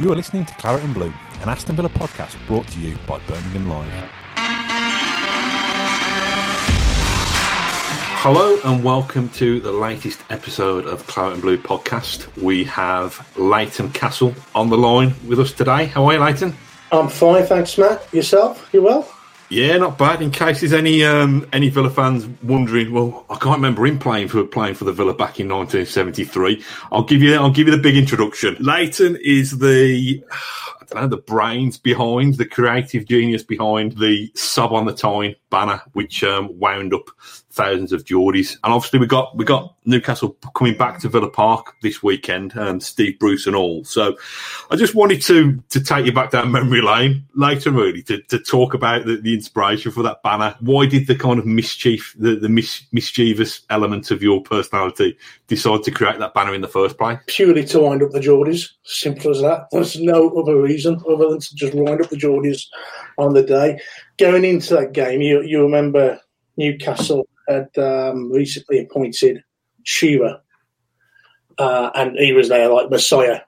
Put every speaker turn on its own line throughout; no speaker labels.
You are listening to Claret and Blue, an Aston Villa podcast brought to you by Birmingham Live. Hello and welcome to the latest episode of Claret and Blue podcast. We have Leighton Castle on the line with us today. How are you, Leighton?
I'm fine, thanks, Matt. Yourself? You well?
Yeah, not bad. In case there's any um, any Villa fans wondering, well, I can't remember him playing for playing for the Villa back in 1973. I'll give you I'll give you the big introduction. Leighton is the I don't know the brains behind the creative genius behind the sob on the Tyne banner, which um, wound up thousands of Geordies. And obviously we got we got Newcastle coming back to Villa Park this weekend, and um, Steve Bruce and all. So I just wanted to to take you back down memory lane later, really, to, to talk about the, the inspiration for that banner. Why did the kind of mischief, the, the mis, mischievous element of your personality decide to create that banner in the first place?
Purely to wind up the Geordies. Simple as that. There's no other reason other than to just wind up the Geordies on the day. Going into that game, you you remember Newcastle had um, recently appointed Shearer, uh, and he was there like Messiah.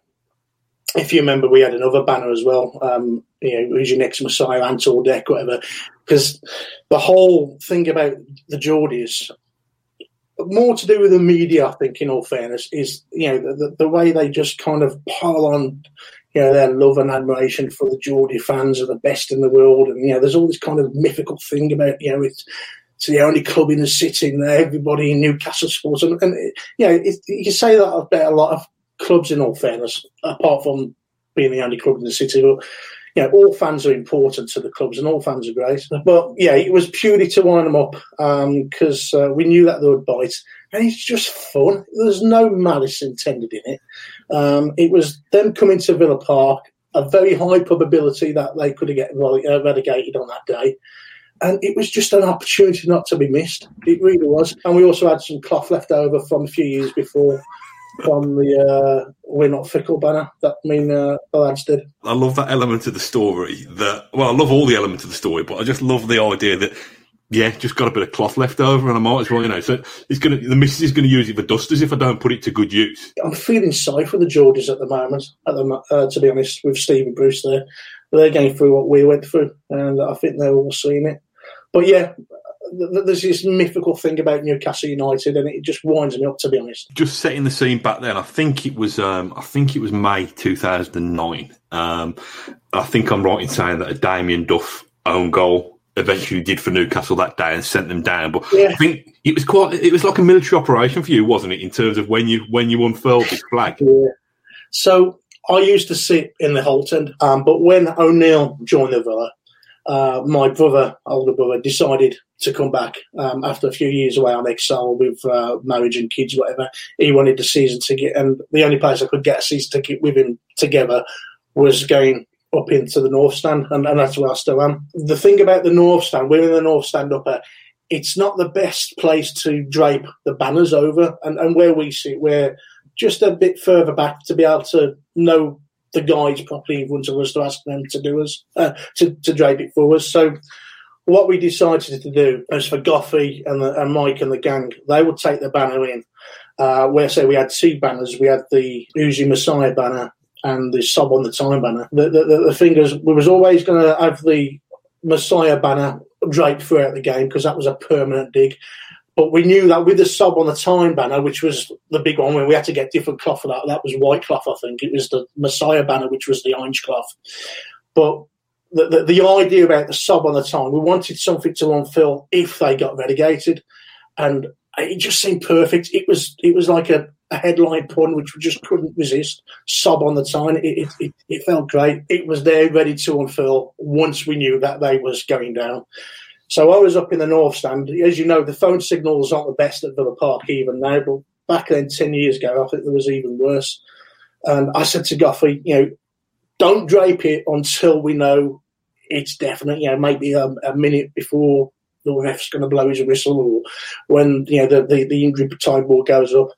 If you remember, we had another banner as well. Um, you know, who's your next Messiah, Ant Dec, whatever. Because the whole thing about the Geordies, more to do with the media, I think, in all fairness, is you know the, the way they just kind of pile on you know, their love and admiration for the Geordie fans are the best in the world. And, you know, there's all this kind of mythical thing about, you know, it's, it's the only club in the city and everybody in Newcastle sports. And, and you know, it, you say that about a lot of clubs in all fairness, apart from being the only club in the city. But, you know, all fans are important to the clubs and all fans are great. But, yeah, it was purely to wind them up because um, uh, we knew that they would bite. And it's just fun. There's no malice intended in it. Um, it was them coming to Villa Park, a very high probability that they could have get uh, relegated on that day and it was just an opportunity not to be missed. It really was. And we also had some cloth left over from a few years before from the uh, "We're Not Fickle" banner that I mean uh, the lads did.
I love that element of the story. That well, I love all the elements of the story, but I just love the idea that. Yeah, just got a bit of cloth left over, and I might as well, you know. So it's gonna the missus is gonna use it for dusters if I don't put it to good use.
I'm feeling sorry for the Geordies at the moment. At the, uh, to be honest, with Steve and Bruce there, they're going through what we went through, and I think they're all seeing it. But yeah, there's this mythical thing about Newcastle United, and it just winds me up to be honest.
Just setting the scene back then, I think it was um, I think it was May 2009. Um, I think I'm right in saying that a Damien Duff own goal eventually did for Newcastle that day and sent them down. But yeah. I think it was quite it was like a military operation for you, wasn't it? In terms of when you when you unfurled this flag.
Yeah. So I used to sit in the Holte End, um, but when O'Neill joined the Villa uh, my brother, older brother, decided to come back um, after a few years away on exile with uh, marriage and kids, whatever. He wanted a season ticket, and the only place I could get a season ticket with him together was going up into the North Stand, and, and that's where I still am. The thing about the North Stand, we're in the North Stand upper. It's not the best place to drape the banners over, and, and where we sit, we're just a bit further back to be able to know the guides properly in front of us to ask them to do us uh, to, to drape it for us. So what we decided to do was for Goffey and, the, and Mike and the gang, they would take the banner in. Uh, where say we had two banners, we had the Uzi Messiah banner and the Sob on the Tyne banner. The, the, the, the is, we was always going to have the Messiah banner draped throughout the game because that was a permanent dig. But we knew that with the sob on the Tyne banner, which was the big one, when we had to get different cloth for that, that was white cloth, I think. It was the Messiah banner, which was the orange cloth. But the, the, the idea about the sob on the Tyne, we wanted something to unfill if they got relegated. And it just seemed perfect. It was it was like a, a headline pun which we just couldn't resist. Sob on the Tyne, it, it, it, it felt great. It was there ready to unfurl once we knew that they was going down. So I was up in the north stand. As you know, the phone signals aren't the best at Villa Park even now, but back then, 10 years ago, I think it was even worse. And I said to Goffey, you know, don't drape it until we know it's definite. You know, maybe a, a minute before the ref's going to blow his whistle, or when you know the the, the injury time ball goes up.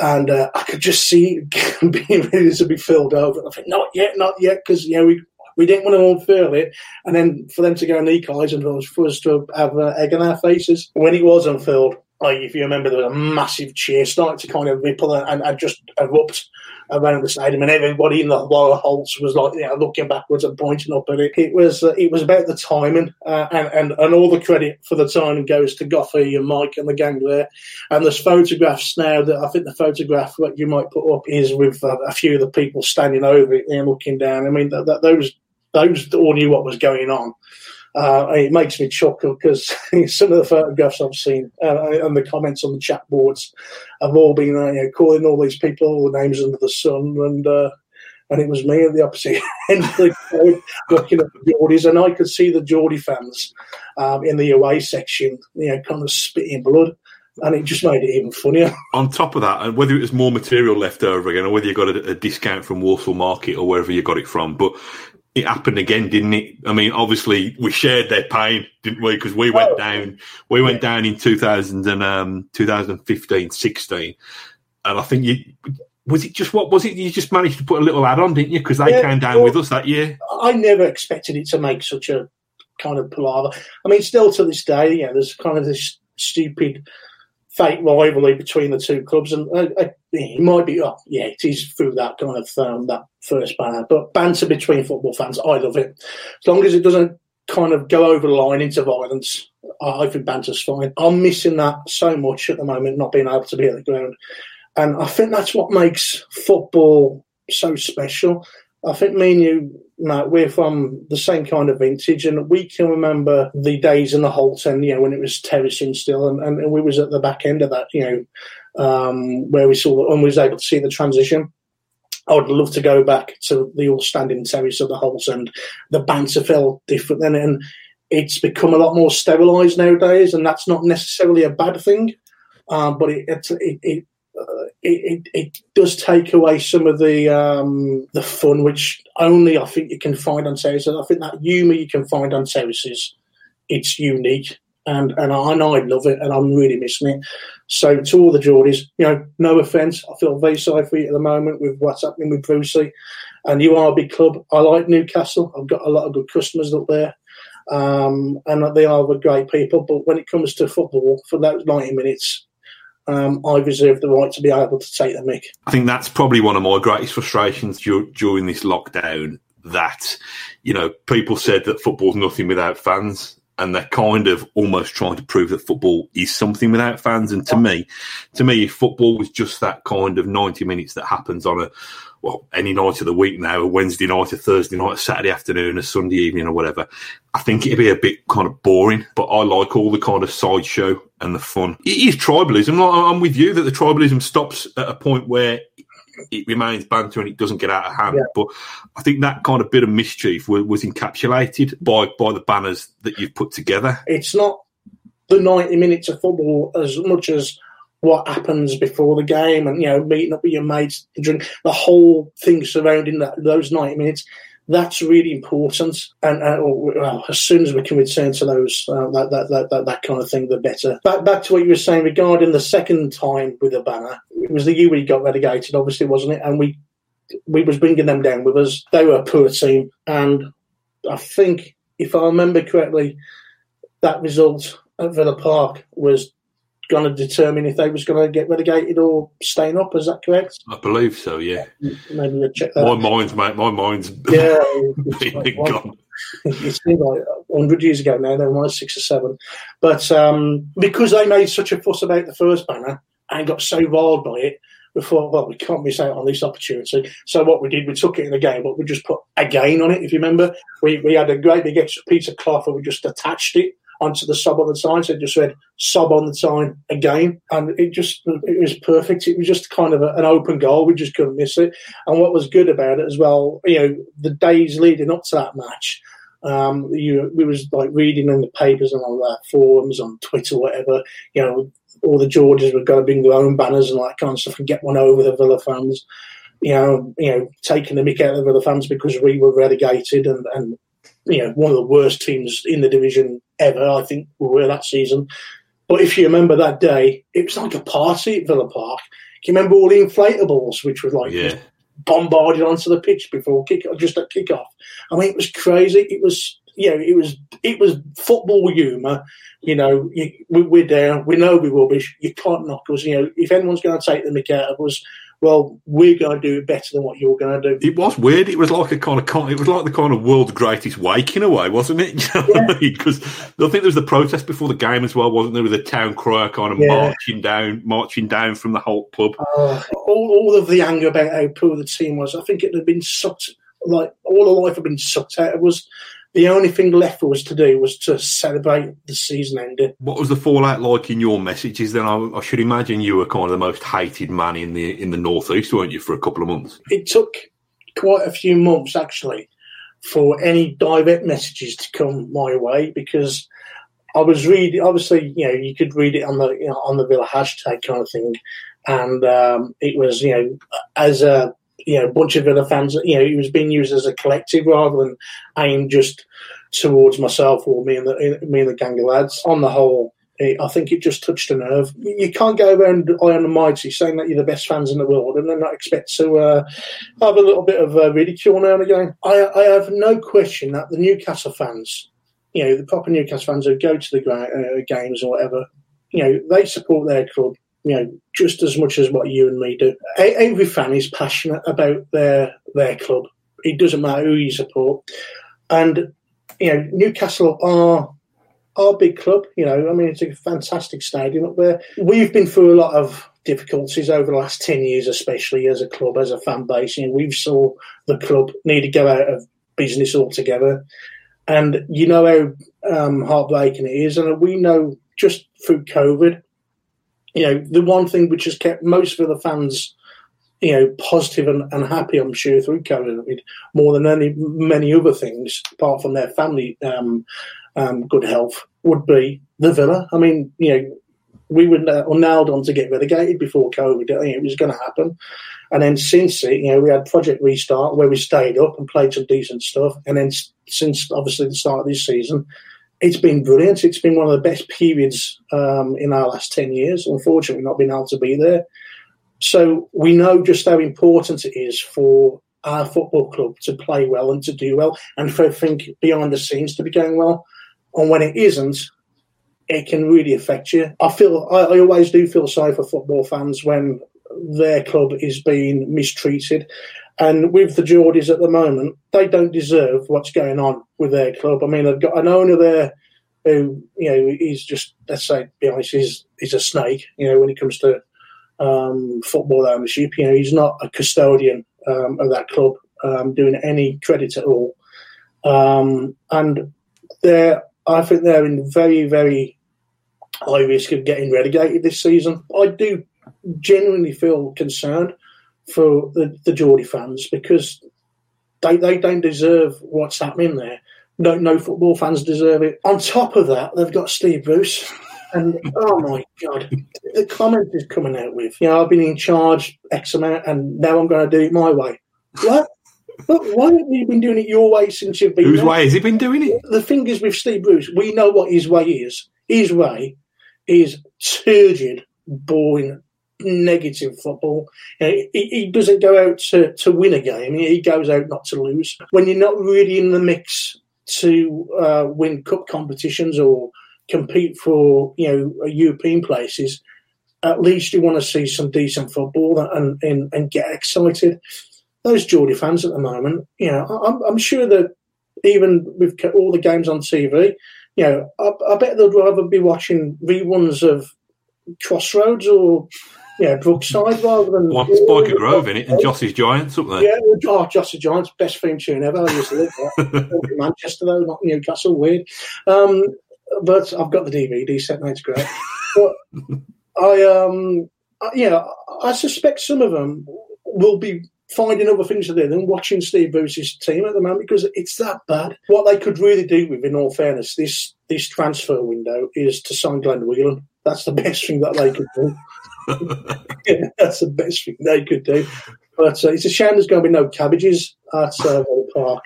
And uh, I could just see being ready to be filled over. I think not yet, not yet, because you know we we didn't want to unfurl it, and then for them to go and equalise and for us to have uh, egg in our faces. When it was unfurled, like if you remember, there was a massive cheer starting to kind of ripple and, and just erupt around the stadium, and everybody in the lower holds was like, you know, looking backwards and pointing up at it. It was uh, it was about the timing, uh, and, and and all the credit for the timing goes to Goffey and Mike and the gang there. And there's photographs now that I think the photograph that you might put up is with uh, a few of the people standing over it and looking down. I mean, that, those those all knew what was going on. Uh, it makes me chuckle because some of the photographs I've seen uh, and the comments on the chat boards have all been uh, you know, calling all these people all the names under the sun, and uh, and it was me at the opposite end of the crowd looking at the Geordies, and I could see the Geordie fans um, in the away section, you know, kind of spitting blood and it just made it even funnier.
On top of that, and whether it was more material left over again, or whether you got a, a, discount from Walsall Market or wherever you got it from, but it happened again, didn't it? I mean, obviously we shared their pain, didn't we? Because we went down, we went down in 2000 and, um, 2015, 16. And I think you, was it just what was it? You just managed to put a little add on, didn't you? Because they yeah, came down well, with us that year.
I never expected it to make such a kind of palaver. I mean, still to this day, yeah, there's kind of this stupid fake rivalry between the two clubs, and uh, uh, it might be, oh, yeah, it is through that kind of um, that first banner. But banter between football fans, I love it. As long as it doesn't kind of go over the line into violence, I think banter's fine. I'm missing that so much at the moment, not being able to be at the ground. And I think that's what makes football so special. I think me and you, Matt, we're from the same kind of vintage, and we can remember the days in the Holte End, you know, when it was terracing still, and, and we was at the back end of that, you know, um, where we saw and was able to see the transition. I would love to go back to the all standing terrace of the Holte, and the banter felt different then, and it's become a lot more sterilised nowadays, and that's not necessarily a bad thing. Um, but it, it, it, uh, it, it, does take away some of the um, the fun, which only I think you can find on terraces. I think that humour you can find on terraces, it's unique, and and I, and I love it, and I'm really missing it. So to all the Geordies, you know, no offence, I feel very sorry for you at the moment with what's happening with Brucey, and you are a big club. I like Newcastle. I've got a lot of good customers up there. Um, and they are the great people, but when it comes to football, for those 90 minutes, um, I reserve the right to be able to take the mic.
I think that's probably one of my greatest frustrations during this lockdown. That you know, people said that football's nothing without fans, and they're kind of almost trying to prove that football is something without fans. And to me, to me, if football was just that kind of ninety minutes that happens on a well, any night of the week now, a Wednesday night, a Thursday night, a Saturday afternoon, a Sunday evening, or whatever, I think it'd be a bit kind of boring. But I like all the kind of sideshow and the fun. It is tribalism. I'm with you that the tribalism stops at a point where it remains banter and it doesn't get out of hand. Yeah. But I think that kind of bit of mischief was, was encapsulated by by the banners that you've put together.
It's not the 90 minutes of football as much as what happens before the game and you know meeting up with your mates drink the whole thing surrounding that those 90 minutes that's really important. And uh, well, as soon as we can return to those uh, that, that, that, that, that kind of thing the better. Back, back to what you were saying regarding the second time with the banner. It was the year we got relegated obviously wasn't it? And we we was bringing them down with us. They were a poor team. And i think if i remember correctly that result at villa park was going to determine if they was going to get relegated or staying up. Is that correct?
I believe so. Yeah.
Maybe check that.
My mind's mate. My mind's
yeah. It's, gone. it's been like hundred years ago now. They were like six or seven, but um, because they made such a fuss about the first banner and got so riled by it. We thought, well, we can't miss out on this opportunity. So what we did, we took it in the game, but we just put again on it. If you remember, we, we had a great big extra piece of cloth and we just attached it onto the sub on the sign. So it just read sub on the sign again. And it just, it was perfect. It was just kind of a, an open goal. We just couldn't miss it. And what was good about it as well, you know, the days leading up to that match, um, you, we was like reading in the papers and all that, forums on Twitter, whatever, you know, all the Geordies were going to bring their own banners and that kind of stuff and get one over the Villa fans you know, you know, taking the mick out of other fans because we were relegated and, and you know, one of the worst teams in the division ever, I think we were that season. But if you remember that day, it was like a party at Villa Park. Can you remember all the inflatables, which were like
Yeah.
bombarded onto the pitch before kick, just at kick off? I mean, it was crazy. It was, you know, it was it was football humour. You know, you, we, we're down. We know we're rubbish. You can't knock us. You know, if anyone's going to take the mick out of us, well, we're going to do it better than what you're going to do.
It was weird. It was like a kind of it was like the kind of world's greatest wake in a way, wasn't it? You know what I mean? Because I think there was the protest before the game as well, wasn't there? With the town crier kind of
Yeah.
marching down, marching down from the whole club.
Uh, all, all of the anger about how poor the team was, I think it had been sucked, like all the life had been sucked out of us. The only thing left for us to do was to celebrate the season ending.
What was the fallout like in your messages? Then I, I should imagine you were kind of the most hated man in the in the northeast, weren't you, for a couple of months?
It took quite a few months actually for any direct messages to come my way because I was reading. Obviously, you know, you could read it on the you know, on the Villa hashtag kind of thing, and um, it was you know as a you know a bunch of Villa fans. You know, it was being used as a collective rather than aimed just towards myself or me and the me and the gang of lads. On the whole, it, I think it just touched a nerve. You can't go around high and mighty saying that you're the best fans in the world and then not expect to uh, have a little bit of uh, ridicule now and again. I, I have no question that the Newcastle fans, you know, the proper Newcastle fans who go to the uh, games or whatever, you know, they support their club. You know, just as much as what you and me do. Every fan is passionate about their their club. It doesn't matter who you support, and you know, Newcastle are our big club. You know, I mean, it's a fantastic stadium up there. We've been through a lot of difficulties over the last 10 years, especially as a club, as a fan base. You know, we've saw the club need to go out of business altogether. And you know how um, heartbreaking it is. And we know just through COVID, you know, the one thing which has kept most of the fans, you know, positive and, and happy, I'm sure, through COVID, more than any many other things, apart from their family um, um, good health, would be the Villa. I mean, you know, we were na- nailed on to get relegated before COVID. It was going to happen. And then since it, you know, we had Project Restart where we stayed up and played some decent stuff. And then since obviously the start of this season, it's been brilliant. It's been one of the best periods um, in our last 10 years. Unfortunately, not being able to be there. So we know just how important it is for our football club to play well and to do well and for everything behind the scenes to be going well. And when it isn't, it can really affect you. I feel I, I always do feel sorry for football fans when their club is being mistreated. And with the Geordies at the moment, they don't deserve what's going on with their club. I mean, they've got an owner there who, you know, he's just, let's say, be honest, he's, he's a snake, you know, when it comes to um, football ownership. You know, he's not a custodian um, of that club um, doing any credit at all. Um, and they're, I think they're in very, very high risk of getting relegated this season. I do genuinely feel concerned for the, the Geordie fans because they, they don't deserve what's happening there. No, no football fans deserve it. On top of that, they've got Steve Bruce. And oh my God, the comment is coming out with, you know, I've been in charge X amount and now I'm going to do it my way. What? But why haven't you been doing it your way since you've been
Whose
there?
way has he been doing it?
the thing is with Steve Bruce, we know what his way is. His way is turgid, boring, negative football. He, he doesn't go out to, to win a game. He goes out not to lose. When you're not really in the mix to uh, win cup competitions or compete for you know European places, at least you want to see some decent football and and, and get excited. Those Geordie fans at the moment, you know, I'm, I'm sure that even with all the games on TV, you know, I, I bet they'd rather be watching reruns of Crossroads or know, Brookside rather than
One Byker Grove in it and Jossy's Giants up there.
Yeah, oh, Jossy Giants, best theme tune ever. I used to live there. Manchester though, not Newcastle. Weird, um, but I've got the DVD set. It's great. But I, um, I- yeah, I suspect some of them will be finding other things to do than watching Steve Bruce's team at the moment because it's that bad. What they could really do with, in all fairness, this this transfer window is to sign Glenn Whelan. That's the best thing that they could do. Yeah, that's the best thing they could do. But uh, it's a shame there's going to be no cabbages at uh, Park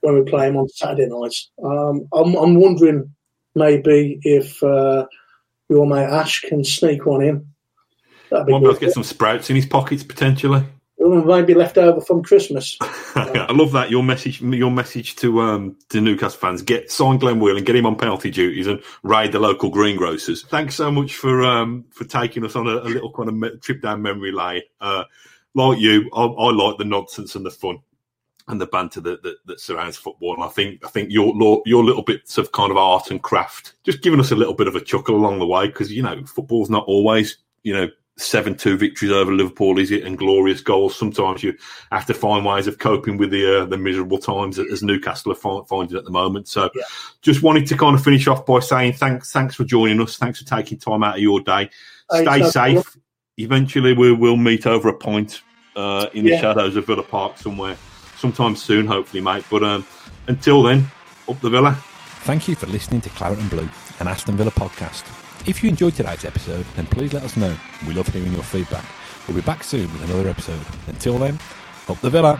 when we play them on Saturday nights. Um, I'm, I'm wondering maybe if uh, your mate Ash can sneak one in.
That'd be Might be able to get some sprouts in his pockets potentially.
Maybe left over from Christmas.
I love that your message. Your message to um, to Newcastle fans: get sign Glenn and get him on penalty duties, and raid the local greengrocers. Thanks so much for um, for taking us on a, a little kind of trip down memory lane. Uh, like you, I, I like the nonsense and the fun and the banter that, that, that, surrounds football. And I think I think your your little bits of kind of art and craft, just giving us a little bit of a chuckle along the way, because you know football's not always you know seven two victories over Liverpool, is it? And glorious goals. Sometimes you have to find ways of coping with the uh, the miserable times as Newcastle are finding at the moment. So, yeah. just wanted to kind of finish off by saying thanks thanks for joining us. Thanks for taking time out of your day. Stay safe. Eventually, we will meet over a point uh, in yeah. the shadows of Villa Park somewhere, sometime soon, hopefully, mate. But um, until then, up the Villa.
Thank you for listening to Claret and Blue, an Aston Villa podcast. If you enjoyed today's episode, then please let us know. We love hearing your feedback. We'll be back soon with another episode. Until then, up the Villa.